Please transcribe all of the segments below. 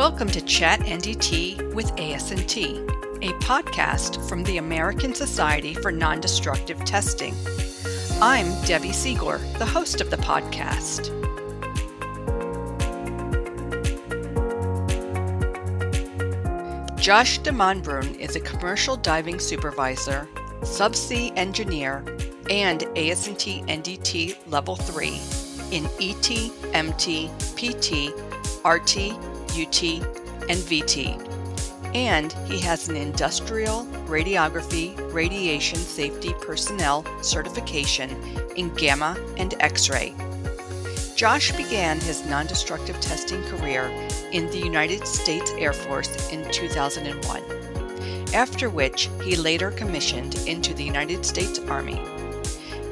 Welcome to Chat NDT with ASNT, a podcast from the American Society for Non-Destructive Testing. I'm Debbie Siegler, the host of the podcast. Josh de Monbrun is a commercial diving supervisor, subsea engineer, and ASNT NDT Level 3 in ET, MT, PT, RT, UT, and VT. And he has an industrial radiography radiation safety personnel certification in gamma and X ray. Josh began his non destructive testing career in the United States Air Force in 2001, after which he later commissioned into the United States Army.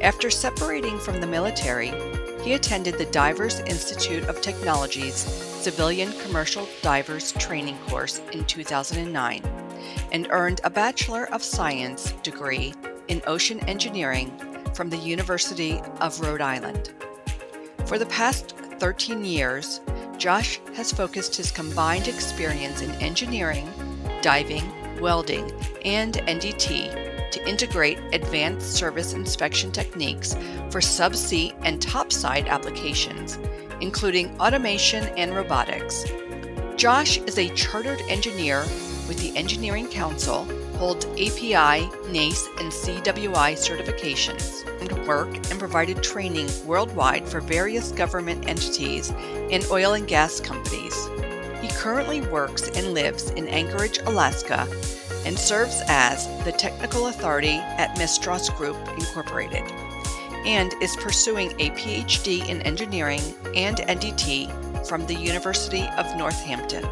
After separating from the military, he attended the Divers Institute of Technology's Civilian Commercial Divers Training course in 2009 and earned a Bachelor of Science degree in Ocean Engineering from the University of Rhode Island. For the past 13 years, Josh has focused his combined experience in engineering, diving, welding, and NDT to integrate advanced service inspection techniques for subsea and topside applications, including automation and robotics. Josh is a chartered engineer with the Engineering Council, holds API, NACE, and CWI certifications, and worked and provided training worldwide for various government entities and oil and gas companies. He currently works and lives in Anchorage, Alaska, and serves as the technical authority at Mistras Group Incorporated and is pursuing a PhD in engineering and NDT from the University of Northampton.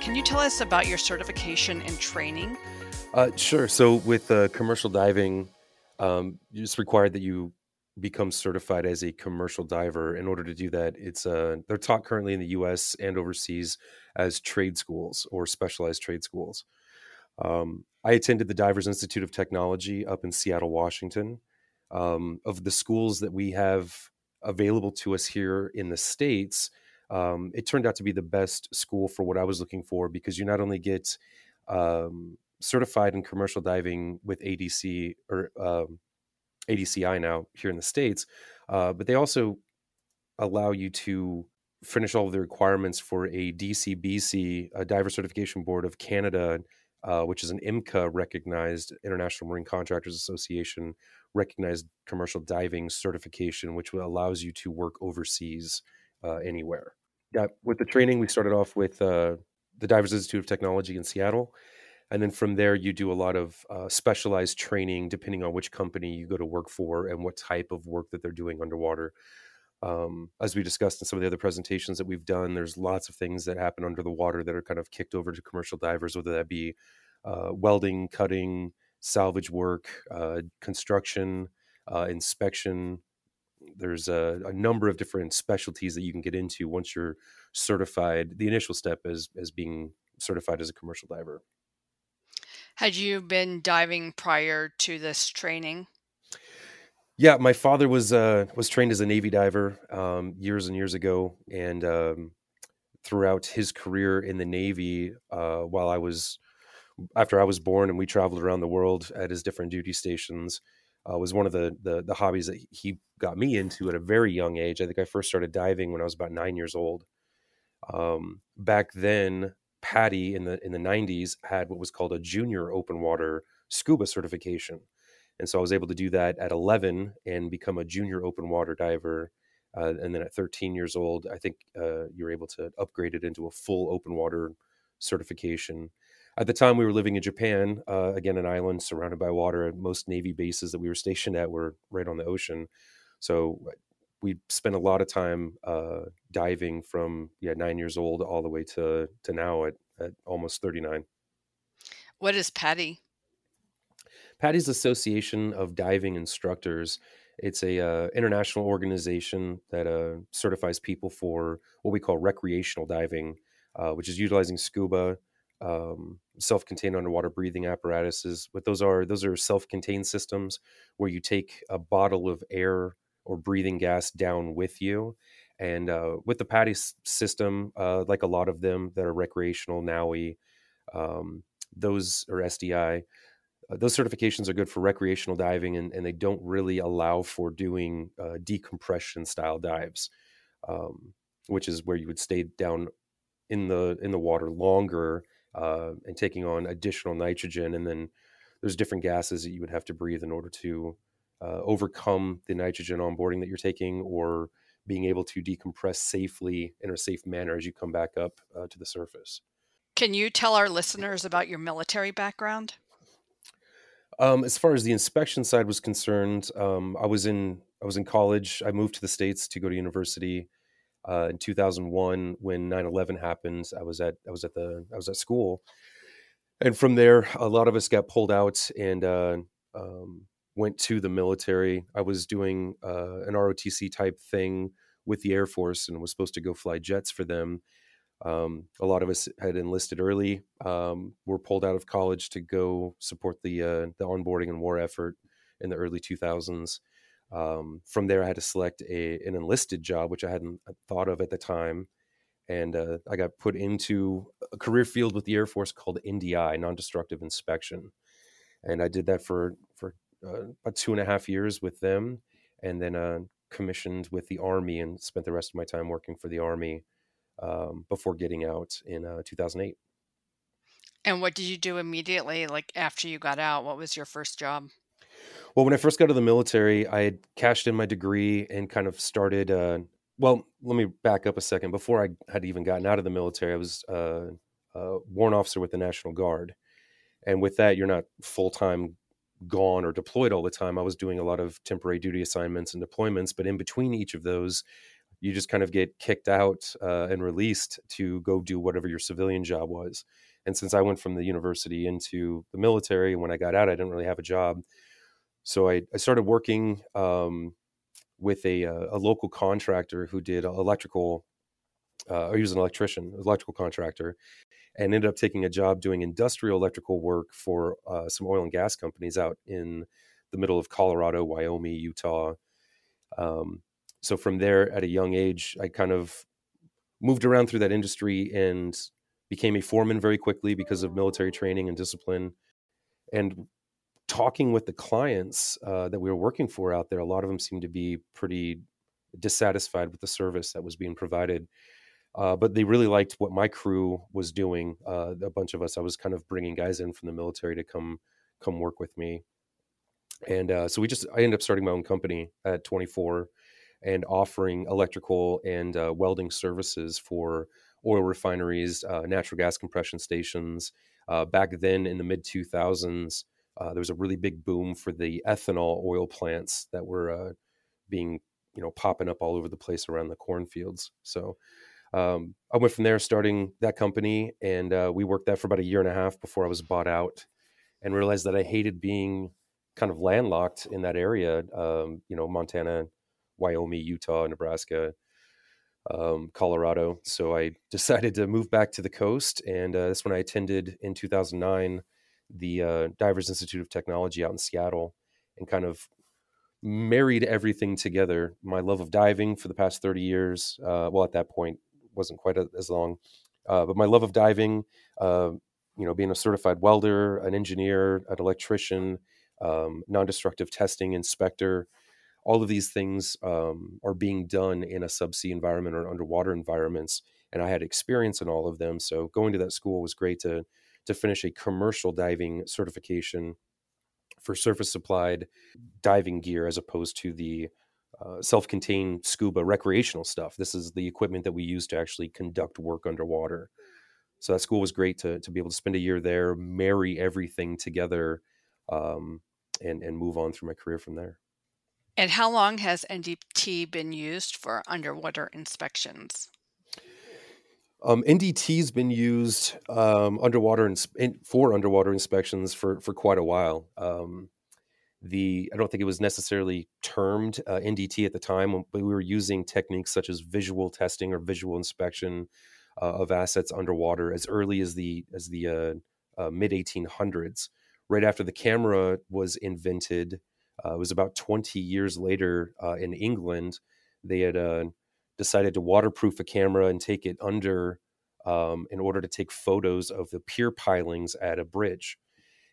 Can you tell us about your certification and training? Uh, sure. So, with uh, commercial diving, um, it's required that you become certified as a commercial diver. In order to do that, it's uh, they're taught currently in the U.S. and overseas as trade schools or specialized trade schools. Um, I attended the Divers Institute of Technology up in Seattle, Washington. Um, of the schools that we have available to us here in the States, um, it turned out to be the best school for what I was looking for because you not only get um, certified in commercial diving with ADC or um, ADCI now here in the States, uh, but they also allow you to finish all of the requirements for a DCBC, a Diver Certification Board of Canada, uh, which is an IMCA recognized International Marine Contractors Association recognized commercial diving certification, which allows you to work overseas uh, anywhere. Yeah, with the training, we started off with uh, the Divers Institute of Technology in Seattle. And then from there, you do a lot of uh, specialized training depending on which company you go to work for and what type of work that they're doing underwater um, as we discussed in some of the other presentations that we've done, there's lots of things that happen under the water that are kind of kicked over to commercial divers, whether that be uh, welding, cutting, salvage work, uh, construction, uh, inspection. There's a, a, number of different specialties that you can get into once you're certified. The initial step is as being certified as a commercial diver. Had you been diving prior to this training? Yeah, my father was uh, was trained as a Navy diver um, years and years ago, and um, throughout his career in the Navy, uh, while I was after I was born, and we traveled around the world at his different duty stations, uh, was one of the, the the hobbies that he got me into at a very young age. I think I first started diving when I was about nine years old. Um, back then, PADI in the in the '90s had what was called a junior open water scuba certification and so I was able to do that at 11 and become a junior open water diver. Uh, and then at 13 years old, I think uh, you're able to upgrade it into a full open water certification. At the time, we were living in Japan, uh, again, an island surrounded by water. Most Navy bases that we were stationed at were right on the ocean. So uh, we spent a lot of time uh, diving from yeah nine years old all the way to to now at, at almost 39. What is PADI? PADI's Association of Diving Instructors. It's a uh, international organization that uh, certifies people for what we call recreational diving, uh, which is utilizing scuba, um, self-contained underwater breathing apparatuses. What those are, those are self-contained systems where you take a bottle of air or breathing gas down with you, And uh, with the PADI system, uh, like a lot of them that are recreational, NAUI, um, those or SDI, uh, those certifications are good for recreational diving and, and they don't really allow for doing uh, decompression style dives um, which is where you would stay down in the in the water longer uh, and taking on additional nitrogen. And then there's different gases that you would have to breathe in order to uh, overcome the nitrogen onboarding that you're taking or being able to decompress safely in a safe manner as you come back up uh, to the surface. Can you tell our listeners about your military background um, as far as the inspection side was concerned, um, I was in I was in college. I moved to the states to go to university uh, in 2001 when 9/11 happened. I was at I was at the I was at school, and from there, a lot of us got pulled out and uh, um, went to the military. I was doing uh, an ROTC type thing with the Air Force and was supposed to go fly jets for them. Um, a lot of us had enlisted early. Um, were pulled out of college to go support the uh, the onboarding and war effort in the early 2000s. Um, from there, I had to select a, an enlisted job, which I hadn't uh, thought of at the time, and uh, I got put into a career field with the Air Force called NDI, non-destructive inspection, and I did that for for uh, about two and a half years with them, and then uh, commissioned with the Army and spent the rest of my time working for the Army um, before getting out in uh, 2008. And what did you do immediately, like after you got out? What was your first job? Well, when I first got to the military, I had cashed in my degree and kind of started. Uh, well, let me back up a second. Before I had even gotten out of the military, I was uh, a warrant officer with the National Guard, and with that, you're not full time gone or deployed all the time. I was doing a lot of temporary duty assignments and deployments, but in between each of those, you just kind of get kicked out uh, and released to go do whatever your civilian job was. And since I went from the university into the military, when I got out, I didn't really have a job. So I, I started working um, with a, uh, a, local contractor who did electrical, uh, he was an electrician, electrical contractor, and ended up taking a job doing industrial electrical work for uh, some oil and gas companies out in the middle of Colorado, Wyoming, Utah. Um, so from there at a young age i kind of moved around through that industry and became a foreman very quickly because of military training and discipline. And talking with the clients uh, that we were working for out there a lot of them seemed to be pretty dissatisfied with the service that was being provided. Uh, but they really liked what my crew was doing. Uh, a bunch of us i was kind of bringing guys in from the military to come come work with me. And uh, so we just i ended up starting my own company at 24 and offering electrical and uh, welding services for oil refineries, uh, natural gas compression stations. Uh, back then in the mid 2000s, uh, there was a really big boom for the ethanol oil plants that were uh, being, you know, popping up all over the place around the cornfields. So um, I went from there, starting that company, and uh, we worked that for about a year and a half before I was bought out, and realized that I hated being kind of landlocked in that area. Um, you know, Montana Wyoming, Utah, Nebraska, um, Colorado. So I decided to move back to the coast, and uh, that's when I attended in 2009 the uh, Divers Institute of Technology out in Seattle, and kind of married everything together. My love of diving for the past 30 years. Uh, well, at that point, wasn't quite as long, uh, but my love of diving. Uh, you know, being a certified welder, an engineer, an electrician, um, non-destructive testing inspector, all of these things um, are being done in a subsea environment or underwater environments and i had experience in all of them so going to that school was great to to finish a commercial diving certification for surface supplied diving gear as opposed to the uh, self-contained scuba recreational stuff. This is the equipment that we use to actually conduct work underwater. So that school was great to, to be able to spend a year there marry everything together um, and, and move on through my career from there and how long has NDT been used for underwater inspections? Um, NDT's been used um, underwater ins- in, for underwater inspections for for quite a while. Um, the I don't think it was necessarily termed uh, NDT at the time, but we were using techniques such as visual testing or visual inspection uh, of assets underwater as early as the as the uh, uh mid 1800s. Right after the camera was invented, uh, it was about 20 years later uh, in England. They had uh, decided to waterproof a camera and take it under um, in order to take photos of the pier pilings at a bridge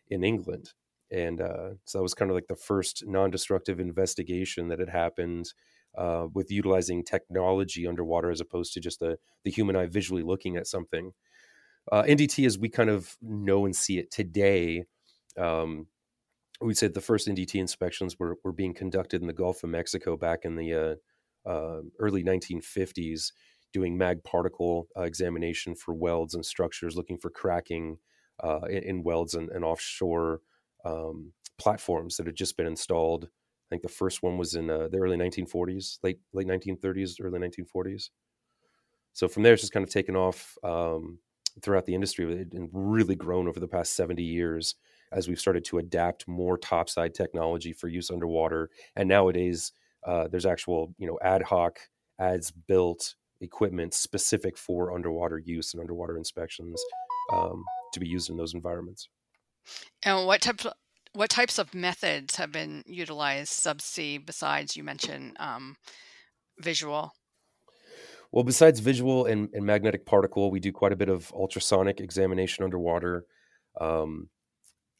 in England. And uh, so that was kind of like the first non destructive investigation that had happened uh, with utilizing technology underwater as opposed to just the, the human eye visually looking at something. Uh, NDT, as we kind of know and see it today, um, we said the first NDT inspections were, were being conducted in the Gulf of Mexico back in the uh, uh, early 1950s, doing mag particle uh, examination for welds and structures, looking for cracking uh, in, in, welds and, and offshore um, platforms that had just been installed. I think the first one was in uh, the early 1940s, late late 1930s, early 1940s. So from there, it's just kind of taken off um, throughout the industry and really grown over the past 70 years as we've started to adapt more topside technology for use underwater. And nowadays, uh, there's actual, you know, ad hoc ads built equipment specific for underwater use and underwater inspections um, to be used in those environments. And what type what types of methods have been utilized subsea besides you mentioned um, visual? Well, besides visual and, and, magnetic particle, we do quite a bit of ultrasonic examination underwater. Um,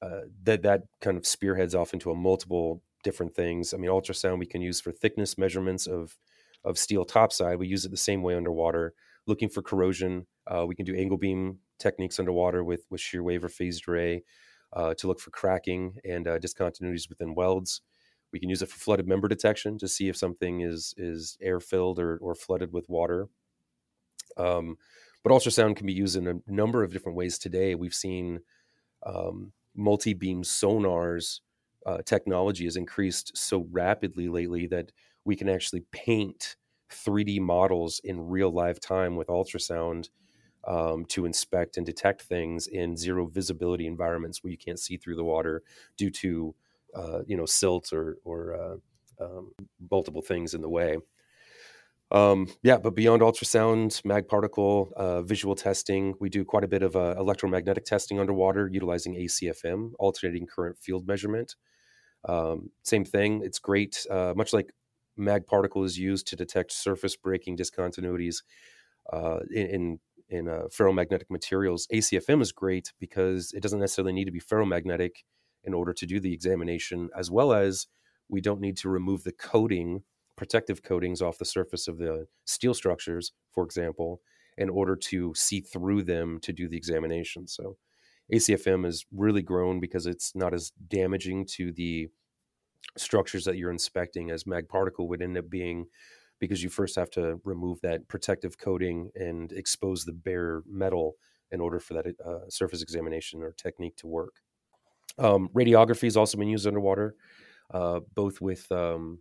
uh, that that kind of spearheads off into a multiple different things. I mean, ultrasound we can use for thickness measurements of of steel topside. We use it the same way underwater, looking for corrosion. Uh, we can do angle beam techniques underwater with with shear wave or phased array uh, to look for cracking and uh, discontinuities within welds. We can use it for flooded member detection to see if something is is air filled or, or flooded with water. Um, but ultrasound can be used in a number of different ways today. We've seen um, multi beam sonars uh, technology has increased so rapidly lately that we can actually paint 3D models in real live time with ultrasound um, to inspect and detect things in zero visibility environments where you can't see through the water due to uh, you know silt or or uh, um, multiple things in the way. Um, yeah, but beyond ultrasound, mag particle, uh, visual testing, we do quite a bit of uh, electromagnetic testing underwater utilizing ACFM, alternating current field measurement. Um, same thing, it's great. Uh, much like mag particle is used to detect surface breaking discontinuities uh, in, in in uh, ferromagnetic materials. ACFM is great because it doesn't necessarily need to be ferromagnetic in order to do the examination, as well as we don't need to remove the coating protective coatings off the surface of the steel structures, for example, in order to see through them to do the examination. So ACFM has really grown because it's not as damaging to the structures that you're inspecting as mag particle would end up being because you first have to remove that protective coating and expose the bare metal in order for that uh, surface examination or technique to work. Um, radiography has also been used underwater, uh, both with um,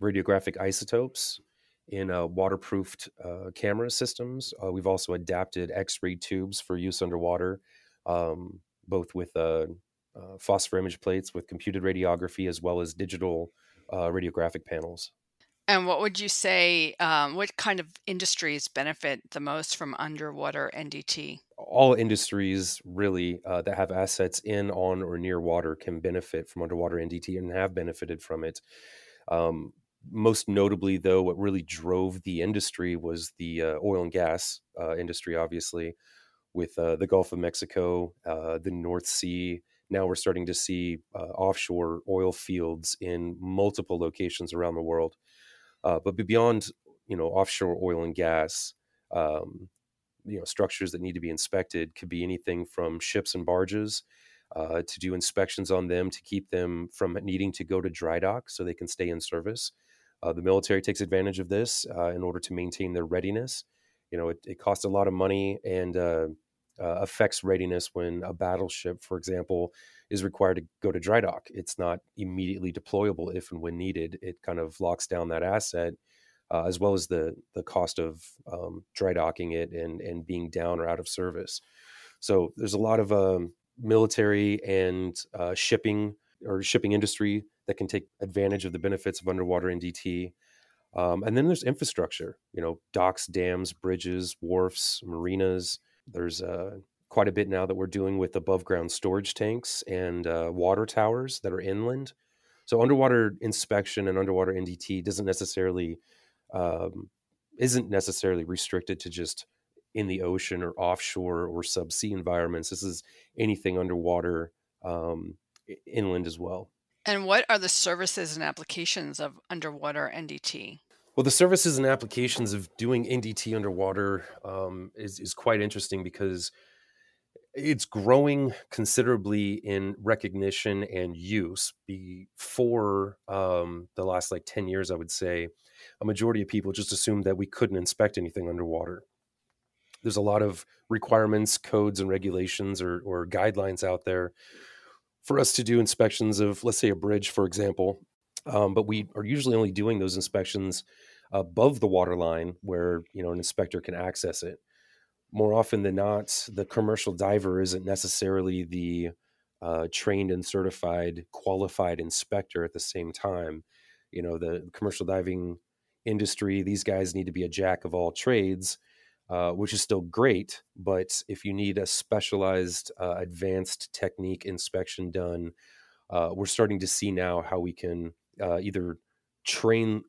radiographic isotopes in uh, waterproofed uh, camera systems. Uh, we've also adapted X-ray tubes for use underwater, um, both with uh, uh, phosphor image plates with computed radiography as well as digital uh, radiographic panels. And what would you say? Um, what kind of industries benefit the most from underwater NDT? All industries really that have assets in, on, or near water can benefit from underwater NDT and have benefited from it. Um, most notably, though, what really drove the industry was the uh, oil and gas uh, industry, obviously, with uh, the Gulf of Mexico, uh, the North Sea. Now we're starting to see uh, offshore oil fields in multiple locations around the world. Uh, but beyond, you know, offshore oil and gas, um, you know, structures that need to be inspected could be anything from ships and barges. to do inspections on them to keep them from needing to go to dry dock so they can stay in service uh, the military takes advantage of this uh, in order to maintain their readiness. You know, it, it costs a lot of money and uh, uh, affects readiness when a battleship, for example, is required to go to dry dock. It's not immediately deployable if and when needed. It kind of locks down that asset, uh, as well as the the cost of um, dry docking it and and being down or out of service. So there's a lot of um, military and uh, shipping or shipping industry that can take advantage of the benefits of underwater NDT. Um, and then there's infrastructure, you know, docks, dams, bridges, wharfs, marinas. There's uh, quite a bit now that we're doing with above ground storage tanks and uh, water towers that are inland. So underwater inspection and underwater NDT doesn't necessarily um, isn't necessarily restricted to just in the ocean or offshore or subsea environments. This is anything underwater, um, inland as well. And what are the services and applications of underwater NDT? Well, the services and applications of doing NDT underwater um, is is quite interesting because it's growing considerably in recognition and use. Before um, the last like ten years, I would say, a majority of people just assumed that we couldn't inspect anything underwater. There's a lot of requirements, codes, and regulations or, or guidelines out there for us to do inspections of, let's say, a bridge, for example. Um, but we are usually only doing those inspections above the water line where you know an inspector can access it more often than not, the commercial diver isn't necessarily the uh, trained and certified, qualified inspector at the same time. You know, the commercial diving industry, these guys need to be a jack of all trades, uh, which is still great. But if you need a specialized, uh, advanced technique inspection done, uh, we're starting to see now how we can uh, either train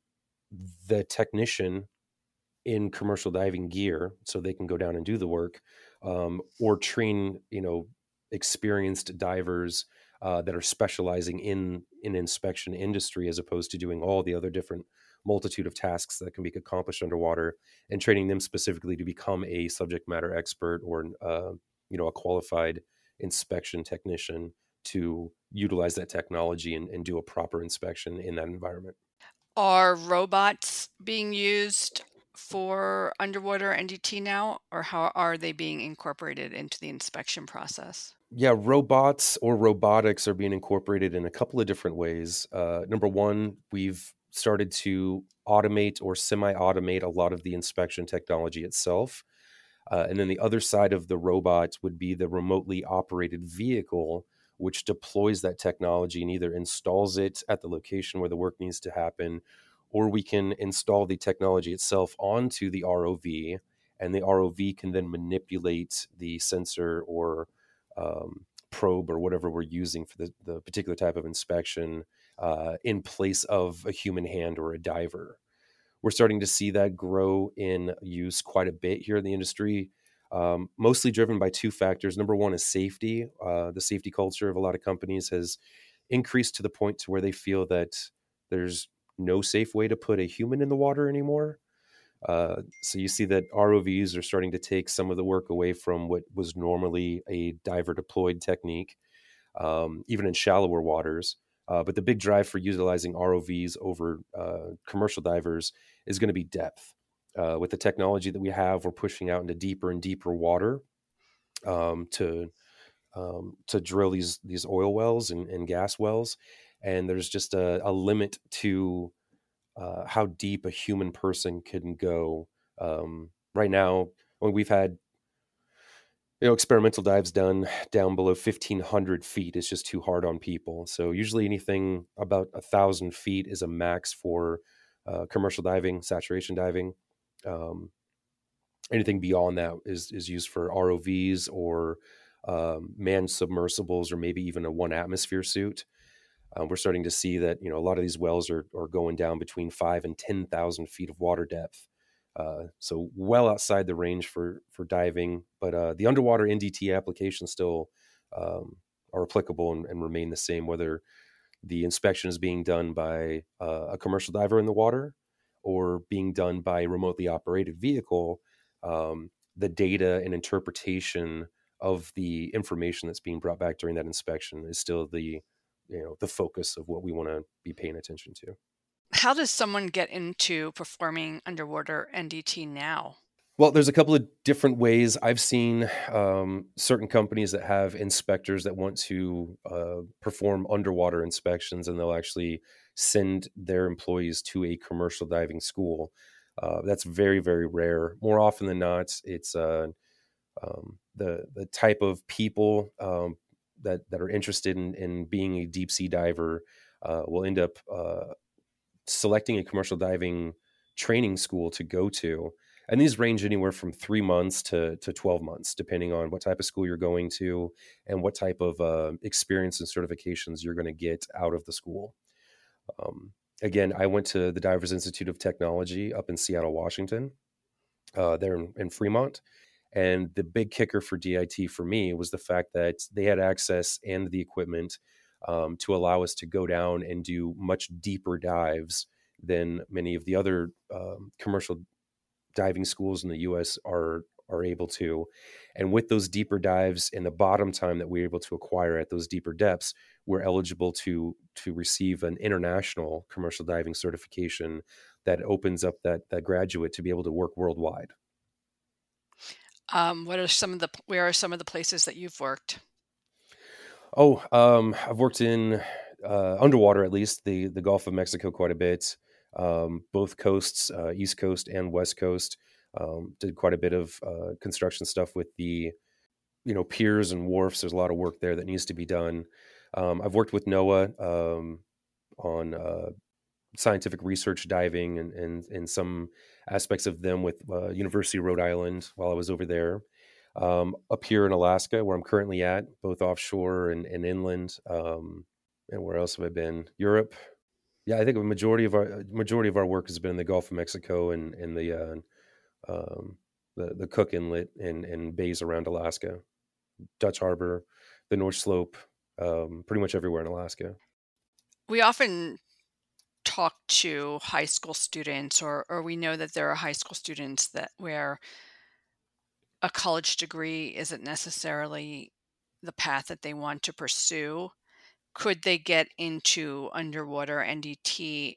the technician in commercial diving gear so they can go down and do the work um, or train you know experienced divers uh, that are specializing in in inspection industry as opposed to doing all the other different multitude of tasks that can be accomplished underwater and training them specifically to become a subject matter expert or uh, you know a qualified inspection technician to utilize that technology and, and do a proper inspection in that environment are robots being used for underwater NDT now, or how are they being incorporated into the inspection process? Yeah, robots or robotics are being incorporated in a couple of different ways. Uh, number one, we've started to automate or semi automate a lot of the inspection technology itself. Uh, and then the other side of the robot would be the remotely operated vehicle, which deploys that technology and either installs it at the location where the work needs to happen or we can install the technology itself onto the ROV, and the ROV can then manipulate the sensor or um, probe or whatever we're using for the, the particular type of inspection uh, in place of a human hand or a diver. We're starting to see that grow in use quite a bit here in the industry, um, mostly driven by two factors. Number one is safety. Uh, the safety culture of a lot of companies has increased to the point to where they feel that there's no safe way to put a human in the water anymore. Uh, so you see that ROVs are starting to take some of the work away from what was normally a diver deployed technique, um, even in shallower waters. Uh, but the big drive for utilizing ROVs over uh, commercial divers is going to be depth. Uh, with the technology that we have, we're pushing out into deeper and deeper water um, to um, to drill these these oil wells and, and gas wells, and there's just a, a limit to uh, how deep a human person can go. Um, right now, when we've had you know experimental dives done down below 1500 feet is just too hard on people. So usually anything about a thousand feet is a max for uh, commercial diving saturation diving. Um, anything beyond that is is used for rovs or um, manned submersibles or maybe even a one atmosphere suit. Um, we're starting to see that you know a lot of these wells are, are going down between five and ten thousand feet of water depth, uh, so well outside the range for for diving. But uh, the underwater NDT applications still um, are applicable and, and, remain the same, whether the inspection is being done by uh, a commercial diver in the water or being done by a remotely operated vehicle. Um, the data and interpretation of the information that's being brought back during that inspection is still the you know the focus of what we want to be paying attention to how does someone get into performing underwater ndt now? Well there's a couple of different ways. I've seen um, certain companies that have inspectors that want to uh, perform underwater inspections and they'll actually send their employees to a commercial diving school. Uh, that's very very rare. More often than not it's uh, um, the the type of people um, that that are interested in, in being a deep sea diver uh, will end up uh, selecting a commercial diving training school to go to. And these range anywhere from three months to, to 12 months, depending on what type of school you're going to and what type of uh, experience and certifications you're going to get out of the school. Um, again, I went to the Divers Institute of Technology up in Seattle, Washington. uh, there in, in Fremont. And the big kicker for DIT for me was the fact that they had access and the equipment um, to allow us to go down and do much deeper dives than many of the other um, commercial diving schools in the U.S. are are able to. And with those deeper dives and the bottom time that we're able to acquire at those deeper depths, we're eligible to to receive an international commercial diving certification that opens up that that graduate to be able to work worldwide. Um, what are some of the where are some of the places that you've worked? Oh, um, I've worked in uh, underwater at least the the Gulf of Mexico quite a bit, um, both coasts, uh, East Coast and West Coast. Um, did quite a bit of uh, construction stuff with the you know piers and wharfs. There's a lot of work there that needs to be done. Um, I've worked with NOAA um, on uh, scientific research diving and, and, and some aspects of them with uh, University of Rhode Island while I was over there. Um, up here in Alaska, where I'm currently at, both offshore and, and inland. Um, and where else have I been? Europe. Yeah, I think a majority of our majority of our work has been in the Gulf of Mexico and, and the, uh, um, the the Cook Inlet and, and bays around Alaska, Dutch Harbor, the North Slope, um, pretty much everywhere in Alaska. We often talk to high school students or or we know that there are high school students that where a college degree isn't necessarily the path that they want to pursue could they get into underwater ndt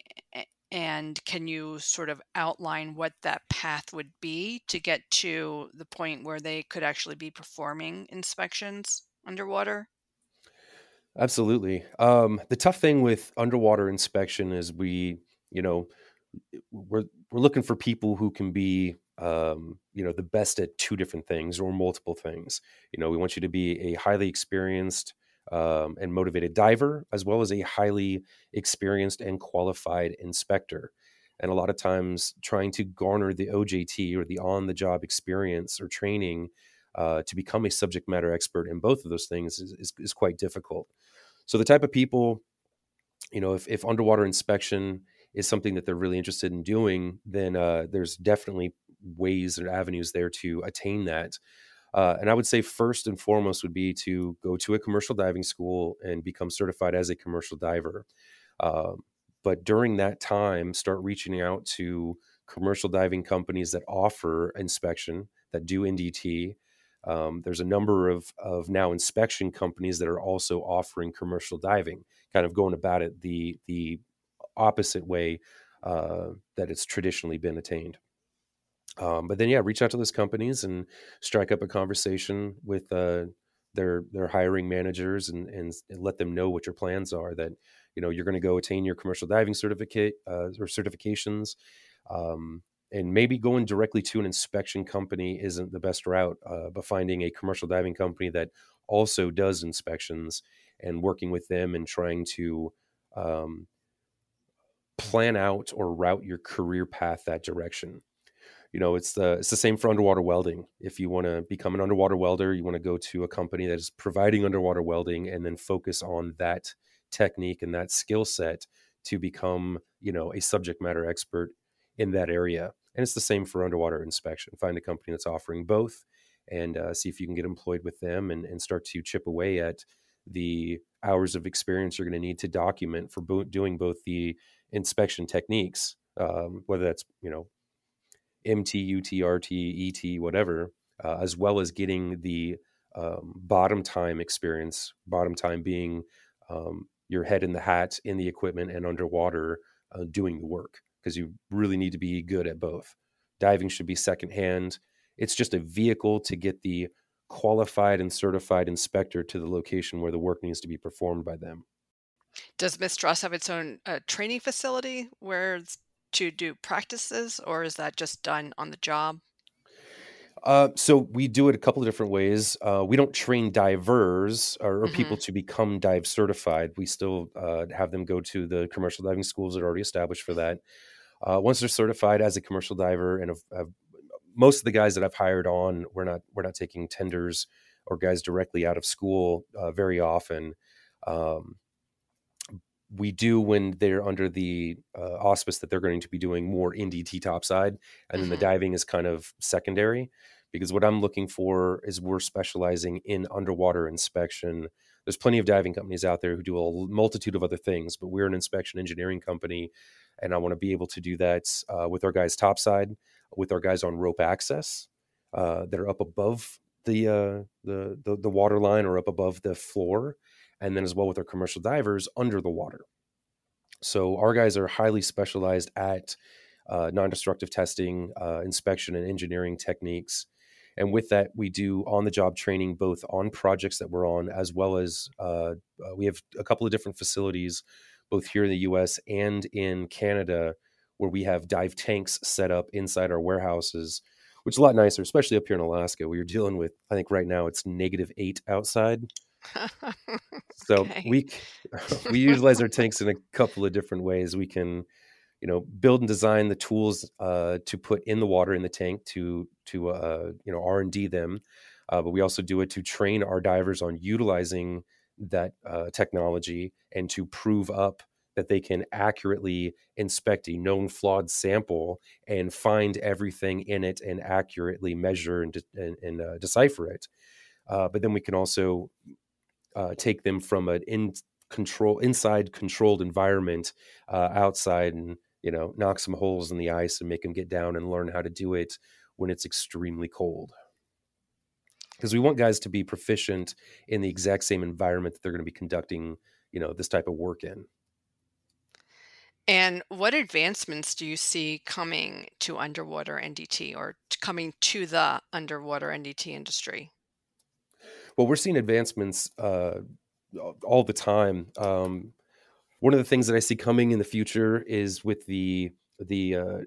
and can you sort of outline what that path would be to get to the point where they could actually be performing inspections underwater Absolutely. Um, the tough thing with underwater inspection is we, you know, we're we're looking for people who can be, um, you know, the best at two different things or multiple things. You know, we want you to be a highly experienced um, and motivated diver, as well as a highly experienced and qualified inspector. And a lot of times, trying to garner the OJT or the on-the-job experience or training uh, to become a subject matter expert in both of those things is, is, is, quite difficult. So the type of people, you know, if, if underwater inspection is something that they're really interested in doing, then uh, there's definitely ways and avenues there to attain that. Uh, and I would say first and foremost would be to go to a commercial diving school and become certified as a commercial diver. Uh, but during that time, start reaching out to commercial diving companies that offer inspection, that do NDT, um, there's a number of, of now inspection companies that are also offering commercial diving, kind of going about it the the opposite way uh, that it's traditionally been attained. Um, but then, yeah, reach out to those companies and strike up a conversation with uh, their their hiring managers and, and, and let them know what your plans are. That you know you're going to go attain your commercial diving certificate uh, or certifications. Um, and maybe going directly to an inspection company isn't the best route, uh, but finding a commercial diving company that also does inspections and working with them and trying to um, plan out or route your career path that direction. You know, it's the it's the same for underwater welding. If you want to become an underwater welder, you want to go to a company that is providing underwater welding and then focus on that technique and that skill set to become, you know, a subject matter expert in that area and it's the same for underwater inspection. Find a company that's offering both and uh, see if you can get employed with them and, and start to chip away at the hours of experience you're going to need to document for bo- doing both the inspection techniques, um, whether that's, you know, MT, UT, RT, ET, whatever, uh, as well as getting the um, bottom time experience, bottom time being um, your head in the hat in the equipment and underwater uh, doing the work because you really need to be good at both. Diving should be secondhand. It's just a vehicle to get the qualified and certified inspector to the location where the work needs to be performed by them. Does Mistras have its own uh, training facility where to do practices, or is that just done on the job? Uh, so we do it a couple of different ways. Uh, we don't train divers or, or mm-hmm. people to become dive certified. We still uh, have them go to the commercial diving schools that are already established for that. Uh, once they're certified as a commercial diver, and have, have, most of the guys that I've hired on, we're not we're not taking tenders or guys directly out of school uh, very often. Um, we do when they're under the uh, auspice that they're going to be doing more NDT topside, and mm-hmm. then the mm-hmm. diving is kind of secondary. Because what I'm looking for is we're specializing in underwater inspection. There's plenty of diving companies out there who do a multitude of other things, but we're an inspection engineering company, and I want to be able to do that uh, with our guys topside, with our guys on rope access uh, that are up above the, uh, the the the water line or up above the floor, and then as well with our commercial divers under the water. So our guys are highly specialized at uh, non-destructive testing, uh, inspection, and engineering techniques. And with that, we do on-the-job training both on projects that we're on, as well as uh, uh we have a couple of different facilities, both here in the U.S. and in Canada, where we have dive tanks set up inside our warehouses, which is a lot nicer, especially up here in Alaska, where you're dealing with. I think right now it's negative eight outside so okay. we we utilize our tanks in a couple of different ways. We can, you know, build and design the tools uh, to put in the water in the tank to to uh, you know R and D them, uh, but we also do it to train our divers on utilizing that uh, technology and to prove up that they can accurately inspect a known flawed sample and find everything in it and accurately measure and, de- and, and uh, decipher it. Uh, but then we can also uh, take them from an in control inside controlled environment uh, outside and you know knock some holes in the ice and make them get down and learn how to do it when it's extremely cold. Because we want guys to be proficient in the exact same environment that they're going to be conducting you know this type of work in. And what advancements do you see coming to underwater ndt or coming to the underwater ndt industry well, we're seeing advancements uh, all the time. Um, one of the things that I see coming in the future is with the the uh,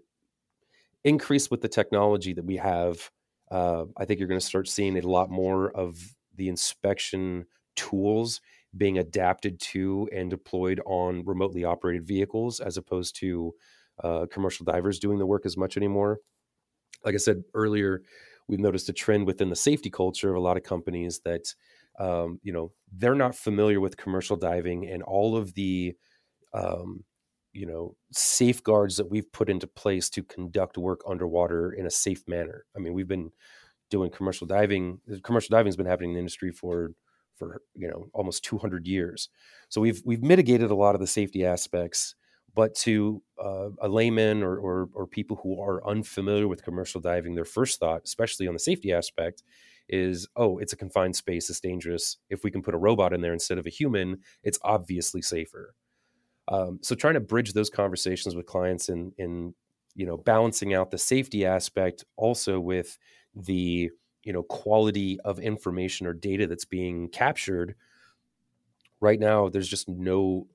increase with the technology that we have. Uh, I think you're going to start seeing a lot more of the inspection tools being adapted to and deployed on remotely operated vehicles as opposed to uh, commercial divers doing the work as much anymore. Like I said earlier, we've noticed a trend within the safety culture of a lot of companies that um, you know they're not familiar with commercial diving and all of the um, you know safeguards that we've put into place to conduct work underwater in a safe manner. I mean, we've been doing commercial diving. Commercial diving has been happening in the industry for for you know almost 200 years. So we've we've mitigated a lot of the safety aspects but to uh, a layman or, or, or people who are unfamiliar with commercial diving, their first thought, especially on the safety aspect, is oh, it's a confined space, it's dangerous. If we can put a robot in there instead of a human, it's obviously safer. Um, so trying to bridge those conversations with clients and in you know balancing out the safety aspect also with the you know quality of information or data that's being captured right now there's just no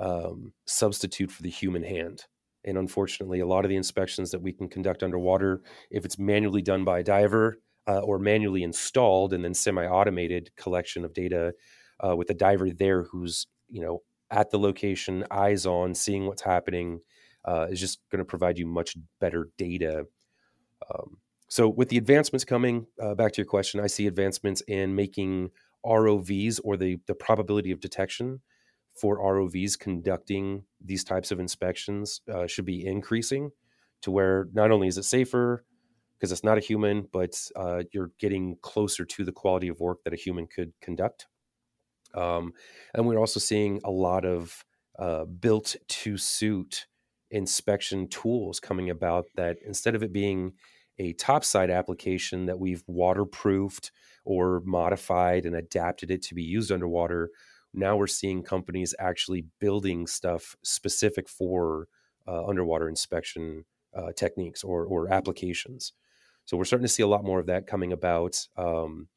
um, substitute for the human hand. And unfortunately, a lot of the inspections that we can conduct underwater, if it's manually done by a diver uh, or manually installed and then semi-automated collection of data uh, with a diver there who's you know at the location, eyes on, seeing what's happening, uh, is just going to provide you much better data. Um, so, with the advancements coming, uh, back to your question, I see advancements in making ROVs or the the probability of detection for ROVs conducting these types of inspections uh, should be increasing to where not only is it safer because it's not a human, but uh, you're getting closer to the quality of work that a human could conduct. Um, and we're also seeing a lot of uh, built to suit inspection tools coming about that instead of it being a topside application that we've waterproofed or modified and adapted it to be used underwater, now we're seeing companies actually building stuff specific for uh, underwater inspection uh, techniques or, or applications. So we're starting to see a lot more of that coming about. Um,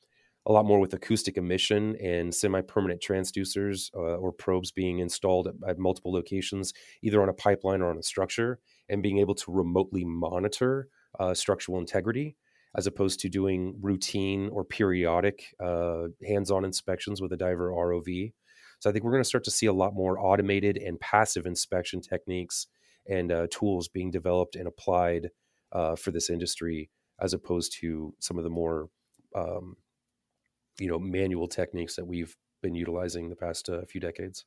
a lot more with acoustic emission and semi-permanent transducers uh, or probes being installed at, at, multiple locations, either on a pipeline or on a structure, and being able to remotely monitor uh, structural integrity as opposed to doing routine or periodic uh, hands-on inspections with a diver ROV. So I think we're going to start to see a lot more automated and passive inspection techniques and uh, tools being developed and applied uh, for this industry, as opposed to some of the more, um, you know, manual techniques that we've been utilizing the past uh, few decades.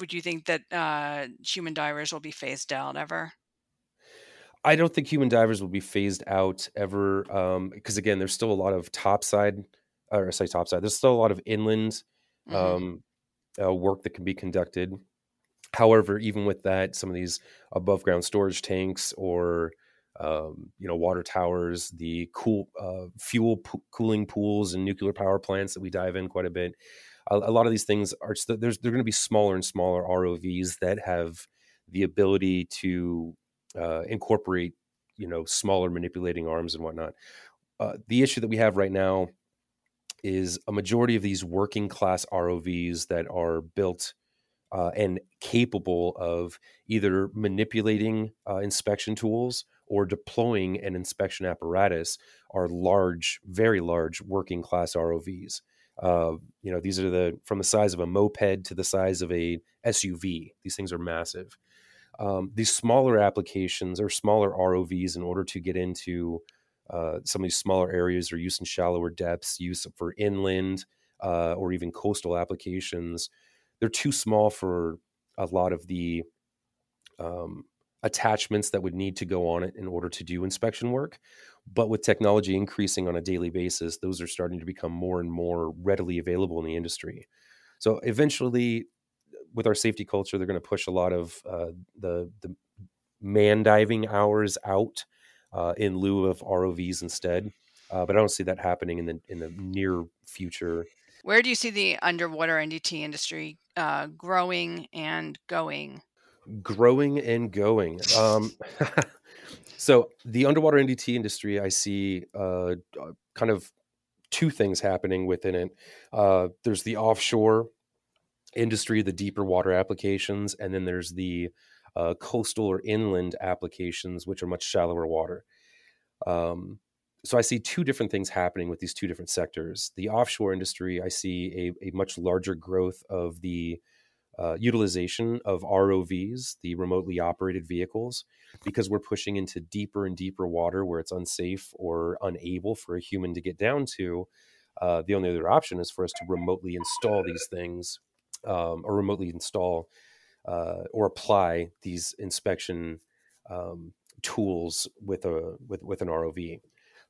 would you think that uh, human divers will be phased out ever? I don't think human divers will be phased out ever, because again, there's still a lot of topside, or I say topside. There's still a lot of inland hmm um, uh, work that can be conducted. However, even with that, some of these above ground storage tanks or um, you know water towers, the cool uh, fuel po- cooling pools and nuclear power plants that we dive in quite a bit. A, a lot of these things are there's they're going to be smaller and smaller ROVs that have the ability to uh, incorporate you know smaller manipulating arms and whatnot. Uh, the issue that we have right now is a majority of these working class ROVs that are built uh, and capable of either manipulating uh, inspection tools or deploying an inspection apparatus are large, very large working class ROVs. Uh, you know, these are the from the size of a moped to the size of a SUV. These things are massive. Um, these smaller applications or smaller ROVs, in order to get into uh, some of these smaller areas, or use in shallower depths, use for inland uh, or even coastal applications, they're too small for a lot of the um, attachments that would need to go on it in order to do inspection work. But with technology increasing on a daily basis, those are starting to become more and more readily available in the industry. So eventually, with our safety culture, they're going to push a lot of uh, the the man diving hours out uh, in lieu of ROVs instead. Uh, but I don't see that happening in the in the near future. Where do you see the underwater NDT industry uh, growing and going? growing and going. Um, so the underwater NDT industry, I see uh, uh, kind of two things happening within it. Uh, there's the offshore industry, the deeper water applications, and then there's the uh, coastal or inland applications, which are much shallower water. Um, so I see two different things happening with these two different sectors. The offshore industry, I see a, a much larger growth of the uh, utilization of ROVs, the remotely operated vehicles, because we're pushing into deeper and deeper water where it's unsafe or unable for a human to get down to. Uh, the only other option is for us to remotely install these things um, or remotely install uh, or apply these inspection um, tools with a with, with an ROV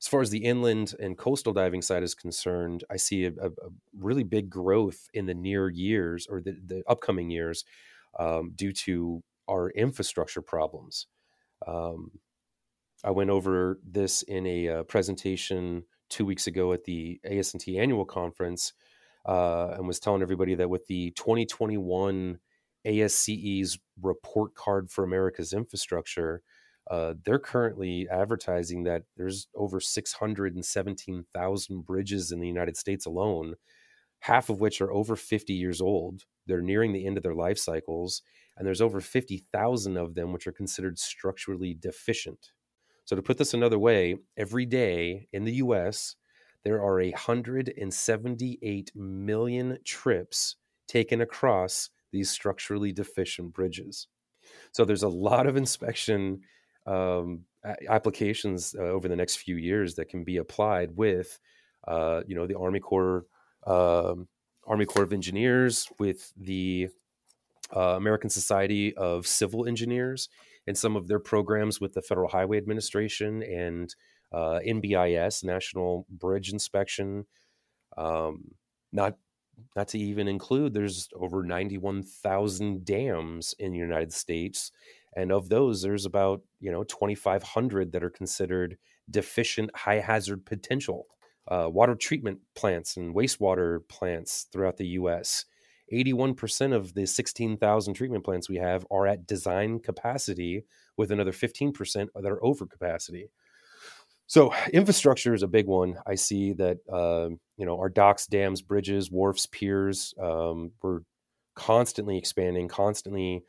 as far as the inland and coastal diving side is concerned, I see a, a, really big growth in the near years or the, the upcoming years um, due to our infrastructure problems. Um, I went over this in a uh, presentation two weeks ago at the ASNT annual conference uh, and was telling everybody that with the 2021 ASCE's report card for America's infrastructure, uh, they're currently advertising that there's over 617,000 bridges in the United States alone, half of which are over 50 years old. They're nearing the end of their life cycles, and there's over 50,000 of them which are considered structurally deficient. So, to put this another way, every day in the US, there are 178 million trips taken across these structurally deficient bridges. So, there's a lot of inspection um, applications uh, over the next few years that can be applied with, uh, you know, the Army Corps, um, Army Corps of Engineers, with the uh, American Society of Civil Engineers, and some of their programs with the Federal Highway Administration and uh, NBIS, National Bridge Inspection. Um, not not to even include, there's over 91,000 dams in the United States and of those there's about you know 2500 that are considered deficient high hazard potential uh, water treatment plants and wastewater plants throughout the us 81% of the 16,000 treatment plants we have are at design capacity with another 15% that are over capacity so infrastructure is a big one. I see that uh, you know our docks dams bridges wharfs piers um, we're constantly expanding constantly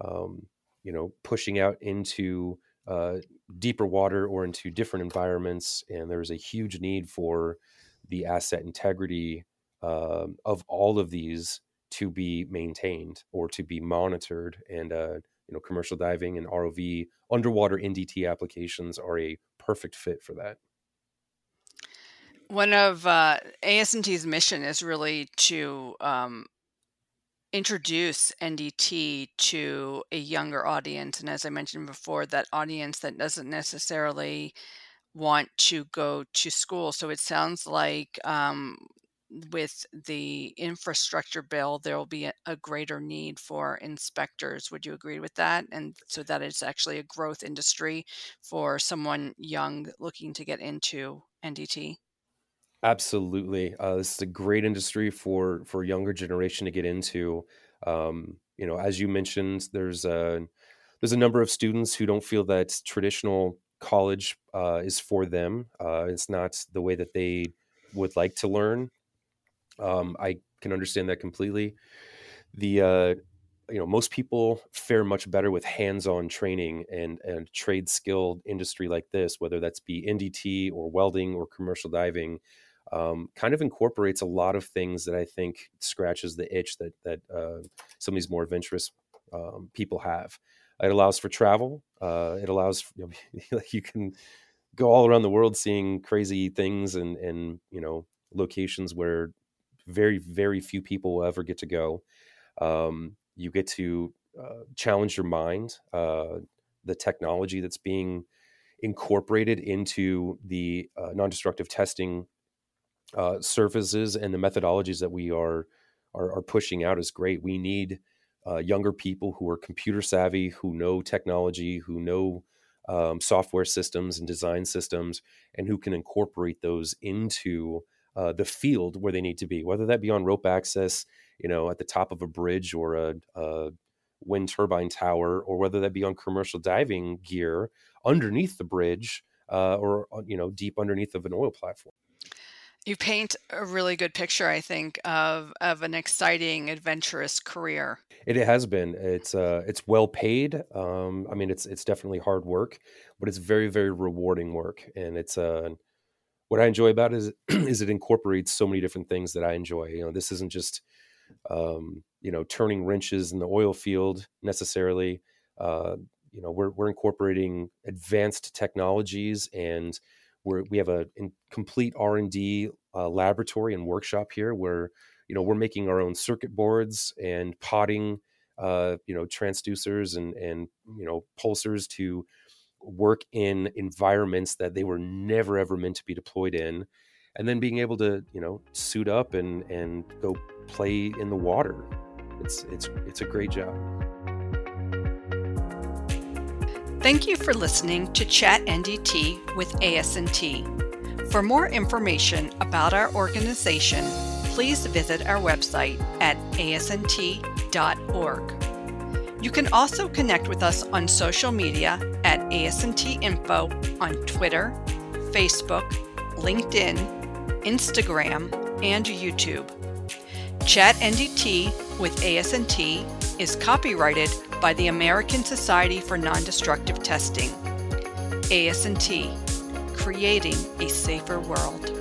um, you know pushing out into uh, deeper water or into different environments and there's a huge need for the asset integrity uh, of all of these to be maintained or to be monitored and uh, you know commercial diving and rov underwater ndt applications are a perfect fit for that one of uh, ASNT's mission is really to um, introduce NDT to a younger audience. And as I mentioned before, that audience that doesn't necessarily want to go to school. So it sounds like um, with the infrastructure bill, there will be a, a, greater need for inspectors. Would you agree with that? And so that is actually a growth industry for someone young looking to get into NDT. Absolutely, uh, this is a great industry for for younger generation to get into. Um, you know, as you mentioned, there's a there's a number of students who don't feel that traditional college uh, is for them. Uh, it's not the way that they would like to learn. Um, I can understand that completely. The uh, you know most people fare much better with hands-on training and and trade skilled industry like this, whether that's be NDT or welding or commercial diving. Um, kind of incorporates a lot of things that I think scratches the itch that that uh, some of these more adventurous um, people have. It allows for travel. Uh, it allows you, know, you can go all around the world seeing crazy things and and you know locations where very very few people will ever get to go. Um, you get to uh, challenge your mind. Uh, the technology that's being incorporated into the uh, non-destructive testing uh, surfaces and the methodologies that we are, are, are pushing out is great. We need uh, younger people who are computer savvy, who know technology, who know um, software systems and design systems, and who can incorporate those into uh, the field where they need to be, whether that be on rope access, you know, at the top of a bridge or a, a wind turbine tower, or whether that be on commercial diving gear underneath the bridge uh, or uh, you know deep underneath of an oil platform. You paint a really good picture, I think, of of an exciting, adventurous career. It has been. It's uh, it's well paid. Um, I mean, it's it's definitely hard work, but it's very very rewarding work, and it's uh, what I enjoy about it is is it incorporates so many different things that I enjoy. You know, this isn't just um, you know turning wrenches in the oil field necessarily. Uh, you know, we're we're incorporating advanced technologies and we're, we have a complete R and D uh, laboratory and workshop here, where you know we're making our own circuit boards and potting, uh, you know, transducers and and you know pulsers to work in environments that they were never ever meant to be deployed in, and then being able to you know suit up and and go play in the water. It's it's it's a great job. Thank you for listening to Chat NDT with ASNT. For more information about our organization, please visit our website at asnt.org. You can also connect with us on social media at ASNT Info on Twitter, Facebook, LinkedIn, Instagram, and YouTube. Chat NDT with ASNT is copyrighted by the American Society for Non-Destructive Testing, ASNT, creating a safer world.